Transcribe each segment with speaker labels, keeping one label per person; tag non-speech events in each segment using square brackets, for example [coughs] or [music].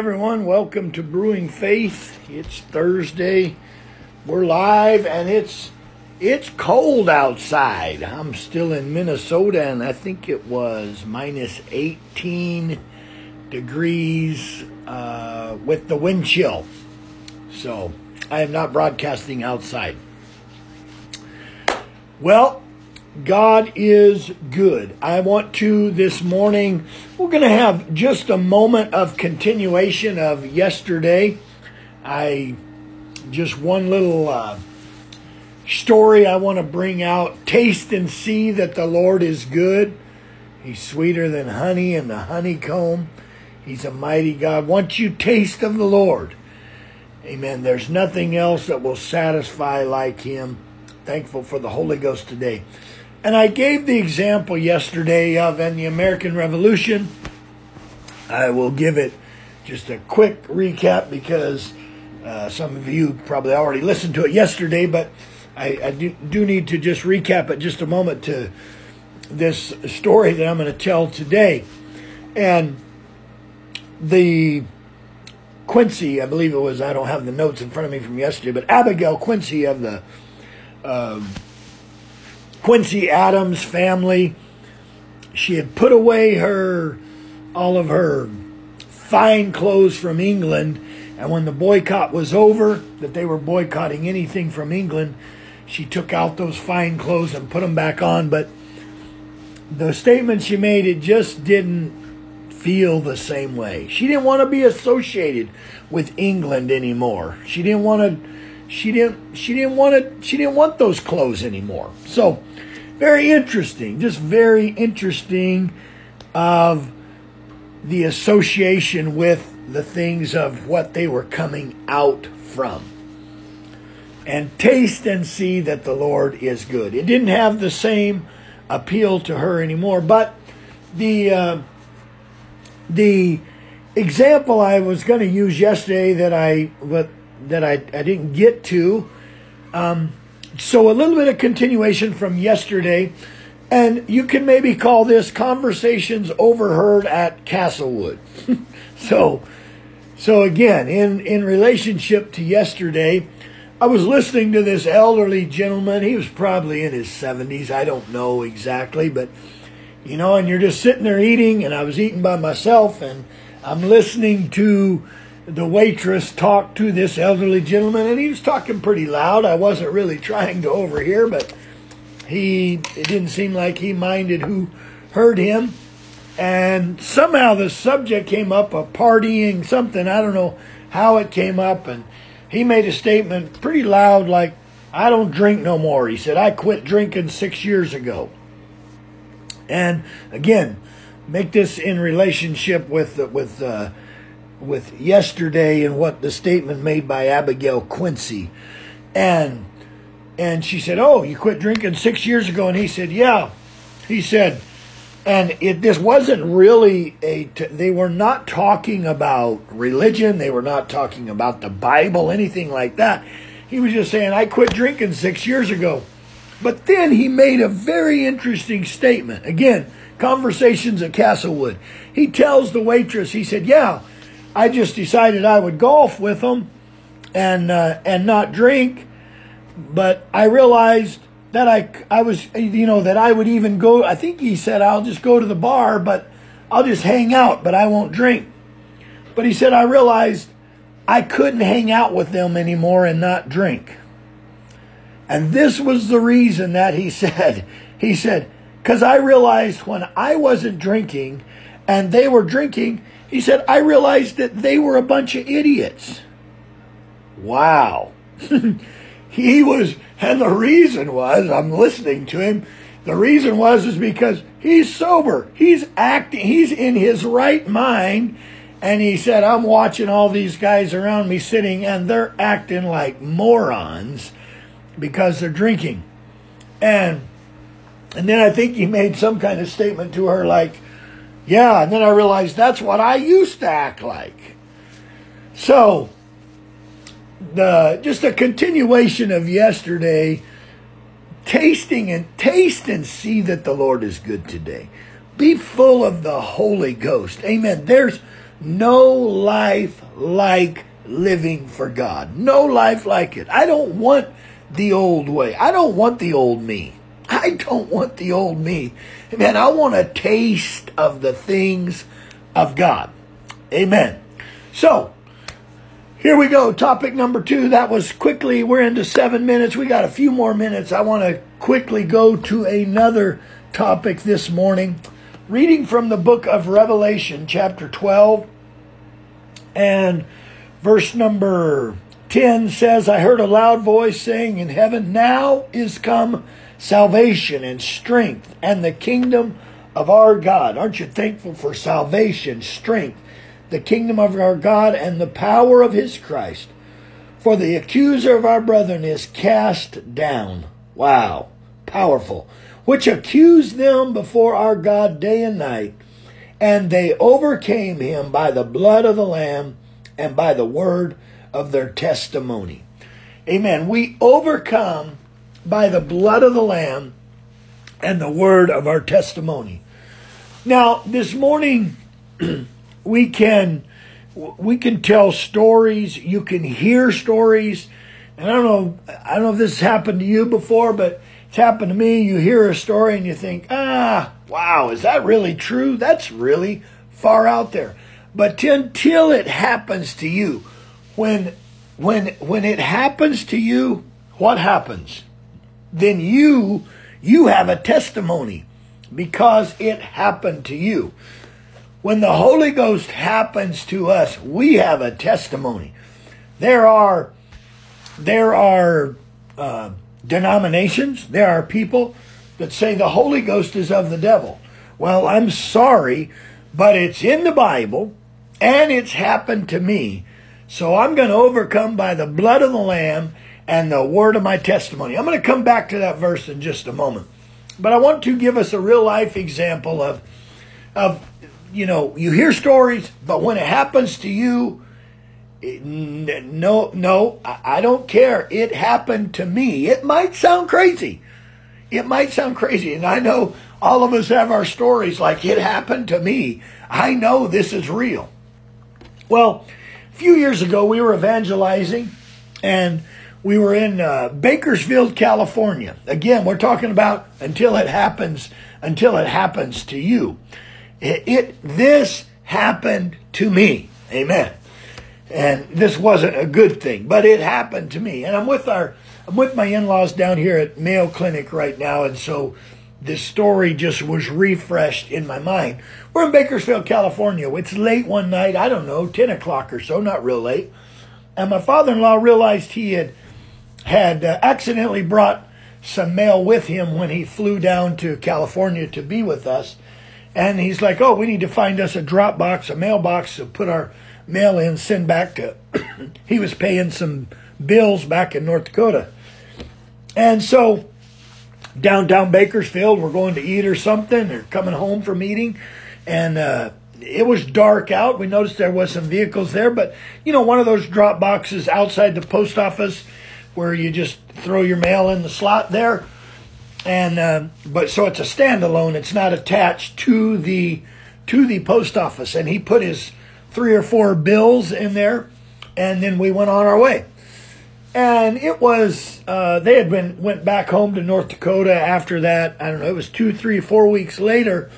Speaker 1: everyone. Welcome to Brewing Faith. It's Thursday. We're live, and it's it's cold outside. I'm still in Minnesota, and I think it was minus 18 degrees uh, with the wind chill. So I am not broadcasting outside. Well, God is good. I want to this morning, we're going to have just a moment of continuation of yesterday. I just one little uh, story I want to bring out. Taste and see that the Lord is good. He's sweeter than honey and the honeycomb. He's a mighty God. Once you taste of the Lord, amen, there's nothing else that will satisfy like Him. Thankful for the Holy Ghost today. And I gave the example yesterday of in the American Revolution. I will give it just a quick recap because uh, some of you probably already listened to it yesterday, but I, I do, do, need to just recap it just a moment to this story that I'm going to tell today. And the Quincy, I believe it was, I don't have the notes in front of me from yesterday, but Abigail Quincy of the. Uh, Quincy Adams family. She had put away her all of her fine clothes from England, and when the boycott was over, that they were boycotting anything from England, she took out those fine clothes and put them back on. But the statement she made, it just didn't feel the same way. She didn't want to be associated with England anymore. She didn't want to she didn't she didn't want to she didn't want those clothes anymore. So very interesting, just very interesting of the association with the things of what they were coming out from. And taste and see that the Lord is good. It didn't have the same appeal to her anymore, but the uh, the example I was going to use yesterday that I that I, I didn't get to. Um, so a little bit of continuation from yesterday, and you can maybe call this conversations overheard at Castlewood. [laughs] so, so again, in in relationship to yesterday, I was listening to this elderly gentleman. He was probably in his seventies. I don't know exactly, but you know, and you're just sitting there eating, and I was eating by myself, and I'm listening to the waitress talked to this elderly gentleman, and he was talking pretty loud. I wasn't really trying to overhear, but he it didn't seem like he minded who heard him. And somehow the subject came up of partying, something I don't know how it came up, and he made a statement pretty loud, like "I don't drink no more." He said, "I quit drinking six years ago." And again, make this in relationship with with. Uh, with yesterday and what the statement made by Abigail Quincy. And and she said, "Oh, you quit drinking 6 years ago." And he said, "Yeah." He said, and it this wasn't really a t- they were not talking about religion, they were not talking about the Bible, anything like that. He was just saying, "I quit drinking 6 years ago." But then he made a very interesting statement. Again, conversations at Castlewood. He tells the waitress, he said, "Yeah, I just decided I would golf with them and uh, and not drink. But I realized that I I was you know that I would even go. I think he said I'll just go to the bar, but I'll just hang out, but I won't drink. But he said I realized I couldn't hang out with them anymore and not drink. And this was the reason that he [laughs] said, he said, because I realized when I wasn't drinking and they were drinking, he said, I realized that they were a bunch of idiots. Wow. [laughs] he was, and the reason was, I'm listening to him, the reason was is because he's sober. He's acting, he's in his right mind. And he said, I'm watching all these guys around me sitting and they're acting like morons because they're drinking. And and then I think he made some kind of statement to her like, yeah, and then I realized that's what I used to act like. So, the just a continuation of yesterday, tasting and taste and see that the Lord is good today. Be full of the Holy Ghost. Amen. There's no life like living for God. No life like it. I don't want the old way. I don't want the old me. I don't want the old me. Man, I want a taste of the things of God. Amen. So, here we go. Topic number two. That was quickly, we're into seven minutes. We got a few more minutes. I want to quickly go to another topic this morning. Reading from the book of Revelation, chapter 12, and verse number 10 says, I heard a loud voice saying in heaven, Now is come salvation and strength and the kingdom of our God. Aren't you thankful for salvation, strength, the kingdom of our God, and the power of his Christ? For the accuser of our brethren is cast down. Wow, powerful. Which accused them before our God day and night, and they overcame him by the blood of the Lamb and by the word of their testimony. Amen. We overcome by the blood of the Lamb and the word of our testimony. Now, this morning, [clears throat] we can we can tell stories. You can hear stories. And I don't know. I don't know if this has happened to you before, but it's happened to me. You hear a story and you think, ah, wow, is that really true? That's really far out there. But until it happens to you, when when when it happens to you, what happens? Then you you have a testimony because it happened to you. When the Holy Ghost happens to us, we have a testimony. There are there are uh, denominations, there are people that say the Holy Ghost is of the devil. Well, I'm sorry, but it's in the Bible and it's happened to me. So I'm going to overcome by the blood of the Lamb and the word of my testimony. I'm going to come back to that verse in just a moment. But I want to give us a real life example of, of you know, you hear stories, but when it happens to you, no, no, I don't care. It happened to me. It might sound crazy. It might sound crazy. And I know all of us have our stories like it happened to me. I know this is real. Well, a few years ago, we were evangelizing and we were in uh, Bakersfield, California. Again, we're talking about until it happens, until it happens to you. It, it this happened to me. Amen. And this wasn't a good thing, but it happened to me. And I'm with our, I'm with my in-laws down here at Mayo Clinic right now, and so this story just was refreshed in my mind. We're in Bakersfield, California. It's late one night, I don't know, 10 o'clock or so, not real late. And my father in law realized he had, had uh, accidentally brought some mail with him when he flew down to California to be with us. And he's like, oh, we need to find us a drop box, a mailbox to put our mail in, send back to. [coughs] he was paying some bills back in North Dakota. And so downtown Bakersfield. We're going to eat or something. They're coming home from eating, and uh, it was dark out. We noticed there was some vehicles there, but you know, one of those drop boxes outside the post office where you just throw your mail in the slot there. And uh, but so it's a standalone. It's not attached to the to the post office. And he put his three or four bills in there, and then we went on our way and it was uh, they had been went back home to North Dakota after that. I don't know. It was two, three, four weeks later.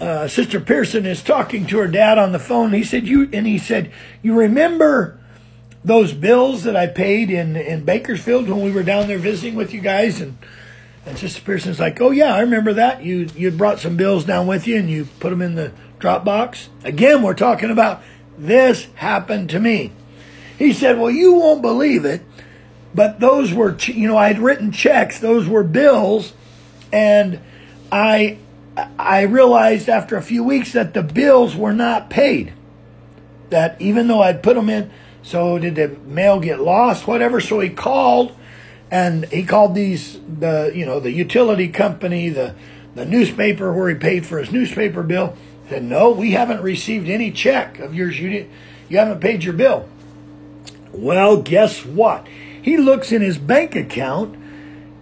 Speaker 1: Uh, Sister Pearson is talking to her dad on the phone. He said, "You," and he said, "You remember those bills that I paid in in Bakersfield when we were down there visiting with you guys?" And and Sister Pearson's like, "Oh yeah, I remember that. You you brought some bills down with you and you put them in the drop box." Again, we're talking about this happened to me. He said, Well, you won't believe it, but those were, you know, I had written checks, those were bills, and I. I realized after a few weeks that the bills were not paid. That even though I'd put them in, so did the mail get lost, whatever? So he called, and he called these the you know the utility company, the the newspaper where he paid for his newspaper bill. Said no, we haven't received any check of yours. You didn't, you haven't paid your bill. Well, guess what? He looks in his bank account,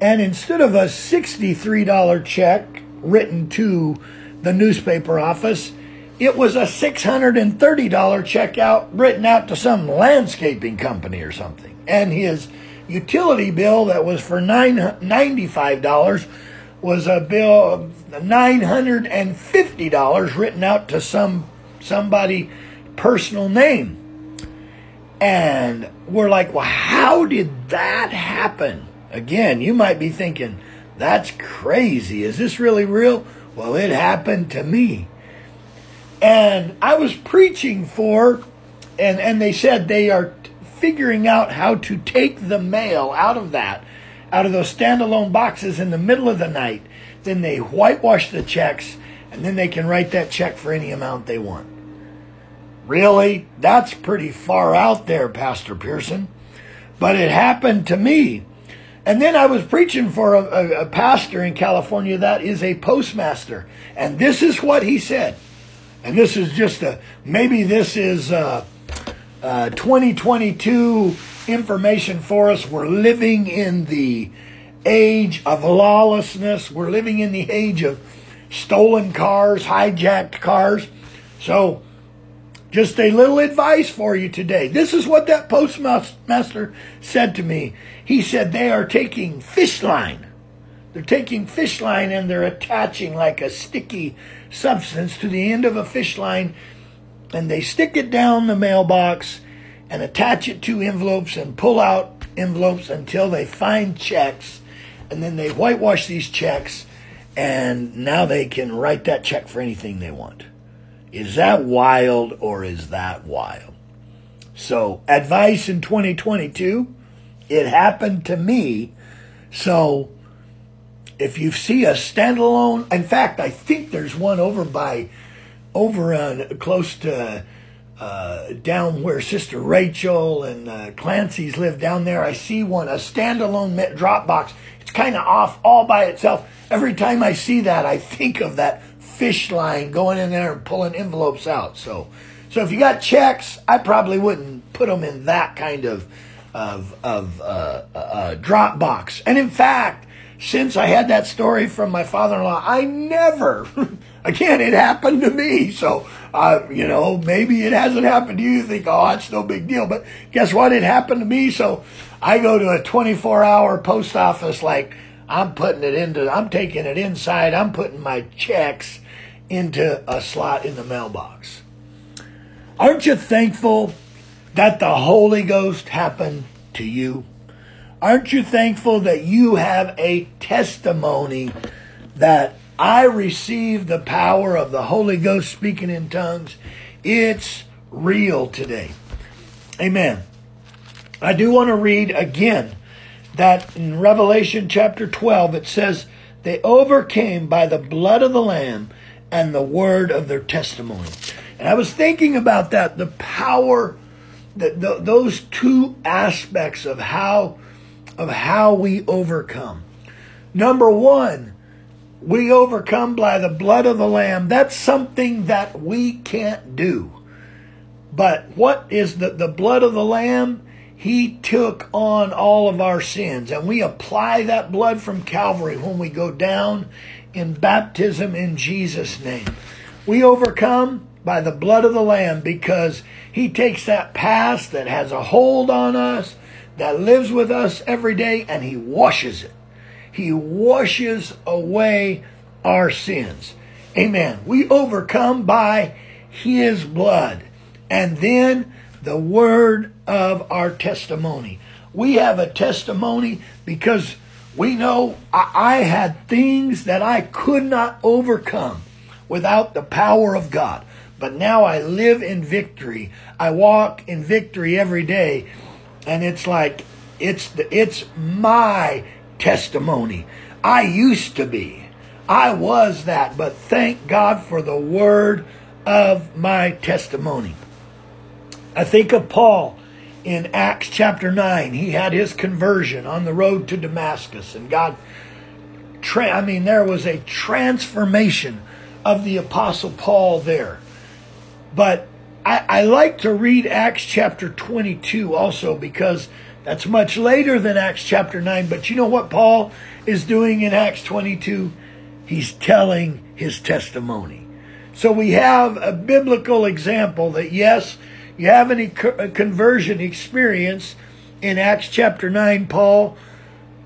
Speaker 1: and instead of a $63 check written to the newspaper office, it was a $630 check out written out to some landscaping company or something. And his utility bill that was for $95 was a bill of $950 written out to some somebody personal name. And we're like, well, how did that happen? Again, you might be thinking, that's crazy. Is this really real? Well, it happened to me. And I was preaching for, and, and they said they are figuring out how to take the mail out of that, out of those standalone boxes in the middle of the night. Then they whitewash the checks, and then they can write that check for any amount they want. Really? That's pretty far out there, Pastor Pearson. But it happened to me. And then I was preaching for a, a, a, pastor in California that is a postmaster. And this is what he said. And this is just a, maybe this is uh, uh, 2022 information for us. We're living in the age of lawlessness. We're living in the age of stolen cars, hijacked cars. So just a little advice for you today. This is what that postmaster said to me. He said they are taking fish line. They're taking fish line and they're attaching like a sticky substance to the end of a fish line and they stick it down the mailbox and attach it to envelopes and pull out envelopes until they find checks and then they whitewash these checks and now they can write that check for anything they want. Is that wild or is that wild? So, advice in 2022, it happened to me. So, if you see a standalone, in fact, I think there's one over by, over on close to uh, down where Sister Rachel and uh, Clancy's live down there. I see one, a standalone drop box. It's kind of off all by itself. Every time I see that, I think of that fish line going in there and pulling envelopes out. So, so if you got checks, I probably wouldn't put them in that kind of of of uh, uh, uh, drop box. And in fact, since I had that story from my father-in-law, I never. [laughs] Again, it happened to me, so uh, you know maybe it hasn't happened to you. You think, oh, it's no big deal, but guess what? It happened to me. So I go to a 24-hour post office like I'm putting it into, I'm taking it inside, I'm putting my checks into a slot in the mailbox. Aren't you thankful that the Holy Ghost happened to you? Aren't you thankful that you have a testimony that I received the power of the Holy Ghost speaking in tongues? It's real today. Amen. I do want to read again that in Revelation chapter 12 it says, They overcame by the blood of the Lamb and the word of their testimony. And I was thinking about that, the power, that the, those two aspects of how of how we overcome. Number one, we overcome by the blood of the Lamb. That's something that we can't do. But what is the, the blood of the Lamb? He took on all of our sins, and we apply that blood from Calvary when we go down in baptism in Jesus' name. We overcome by the blood of the Lamb because He takes that past that has a hold on us, that lives with us every day, and He washes it. He washes away our sins. Amen. We overcome by His blood. And then the word of our testimony. We have a testimony because we know I, had things that I could not overcome without the power of God. But now I live in victory. I walk in victory every day. And it's like, it's, the, it's my testimony. I used to be. I was that. But thank God for the word of my testimony. I think of Paul in Acts chapter 9. He had his conversion on the road to Damascus, and God, tra- I mean, there was a transformation of the Apostle Paul there. But I, I like to read Acts chapter 22 also because that's much later than Acts chapter 9. But you know what Paul is doing in Acts 22? He's telling his testimony. So we have a biblical example that yes, you have any uh, conversion experience in Acts chapter 9, Paul,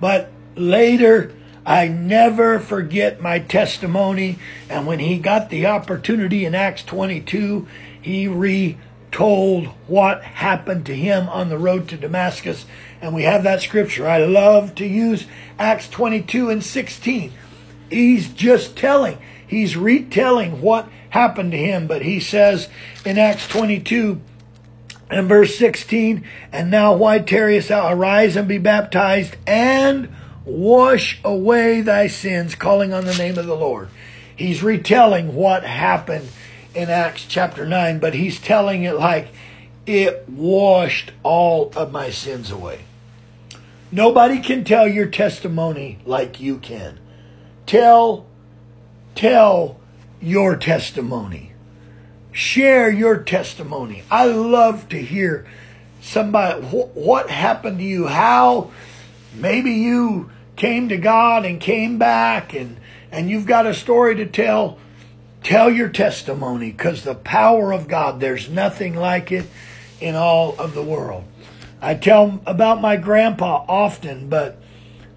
Speaker 1: but later I never forget my testimony. And when he got the opportunity in Acts 22, he retold what happened to him on the road to Damascus. And we have that scripture. I love to use Acts 22 and 16. He's just telling, he's retelling what happened to him. But he says in Acts 22 and verse 16, And now why tarriest thou? Arise and be baptized and wash away thy sins, calling on the name of the Lord. He's retelling what happened in Acts chapter 9, but he's telling it like it washed all of my sins away. Nobody can tell your testimony like you can. Tell, tell your testimony. Share your testimony. I love to hear somebody, what happened to you, how maybe you came to God and came back and and you've got a story to tell, tell your testimony because the power of God, there's nothing like it in all of the world. I tell about my grandpa often, but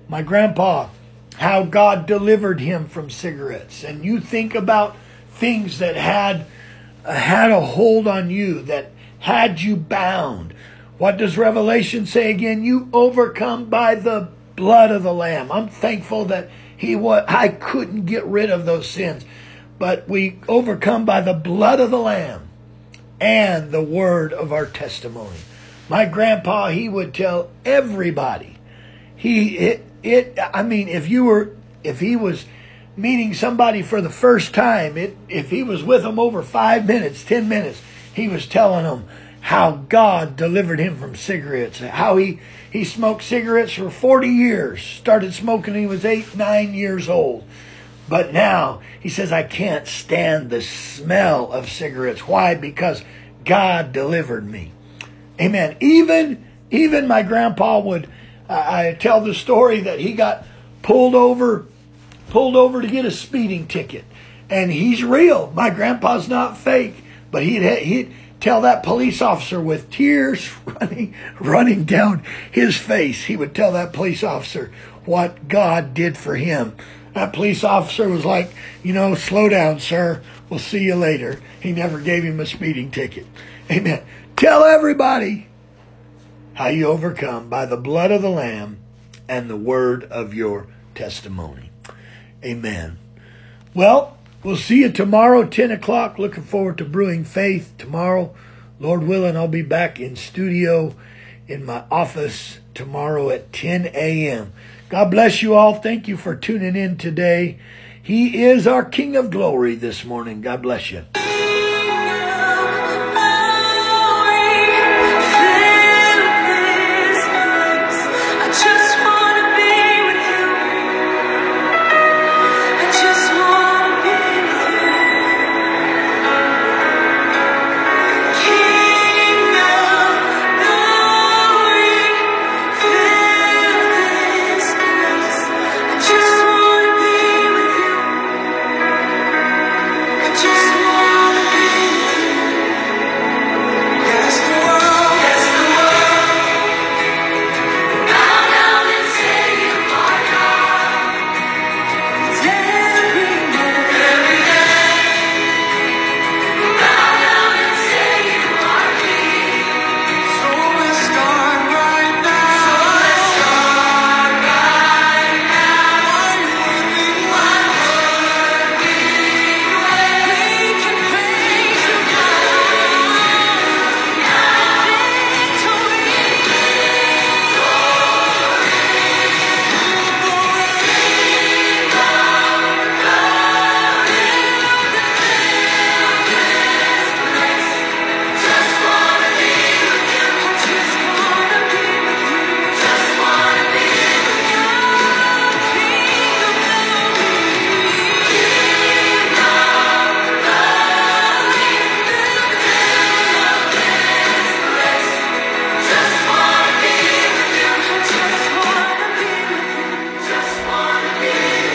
Speaker 1: my grandpa, how God delivered him from cigarettes. And you think about things that had had a hold on you, that had you bound. What does Revelation say again? You overcome by the blood of the Lamb. I'm thankful that He was, I couldn't get rid of those sins, but we overcome by the blood of the Lamb and the word of our testimony. My grandpa, he would tell everybody. He, it, it, I mean, if you were, if he was meeting somebody for the first time, it, if he was with them over five minutes, ten minutes, he was telling them how God delivered him from cigarettes, how he, he smoked cigarettes for 40 years, started smoking when he was eight, nine years old. But now he says, I can't stand the smell of cigarettes. Why? Because God delivered me. Amen. Even, even my grandpa would, uh, I tell the story that he got pulled over, pulled over to get a speeding ticket. And he's real. My grandpa's not fake, but he'd, he'd, tell that police officer with tears [laughs] running running down his face. He would tell that police officer what God did for him. That police officer was like, you know, slow down, sir. We'll see you later. He never gave him a speeding ticket. Amen. Tell everybody how you overcome by the blood of the Lamb and the word of your testimony. Amen. Well, We'll see you tomorrow, 10 o'clock. Looking forward to brewing faith tomorrow. Lord willing, I'll be back in studio in my office tomorrow at 10 a.m. God bless you all. Thank you for tuning in today. He is our King of Glory this morning. God bless you.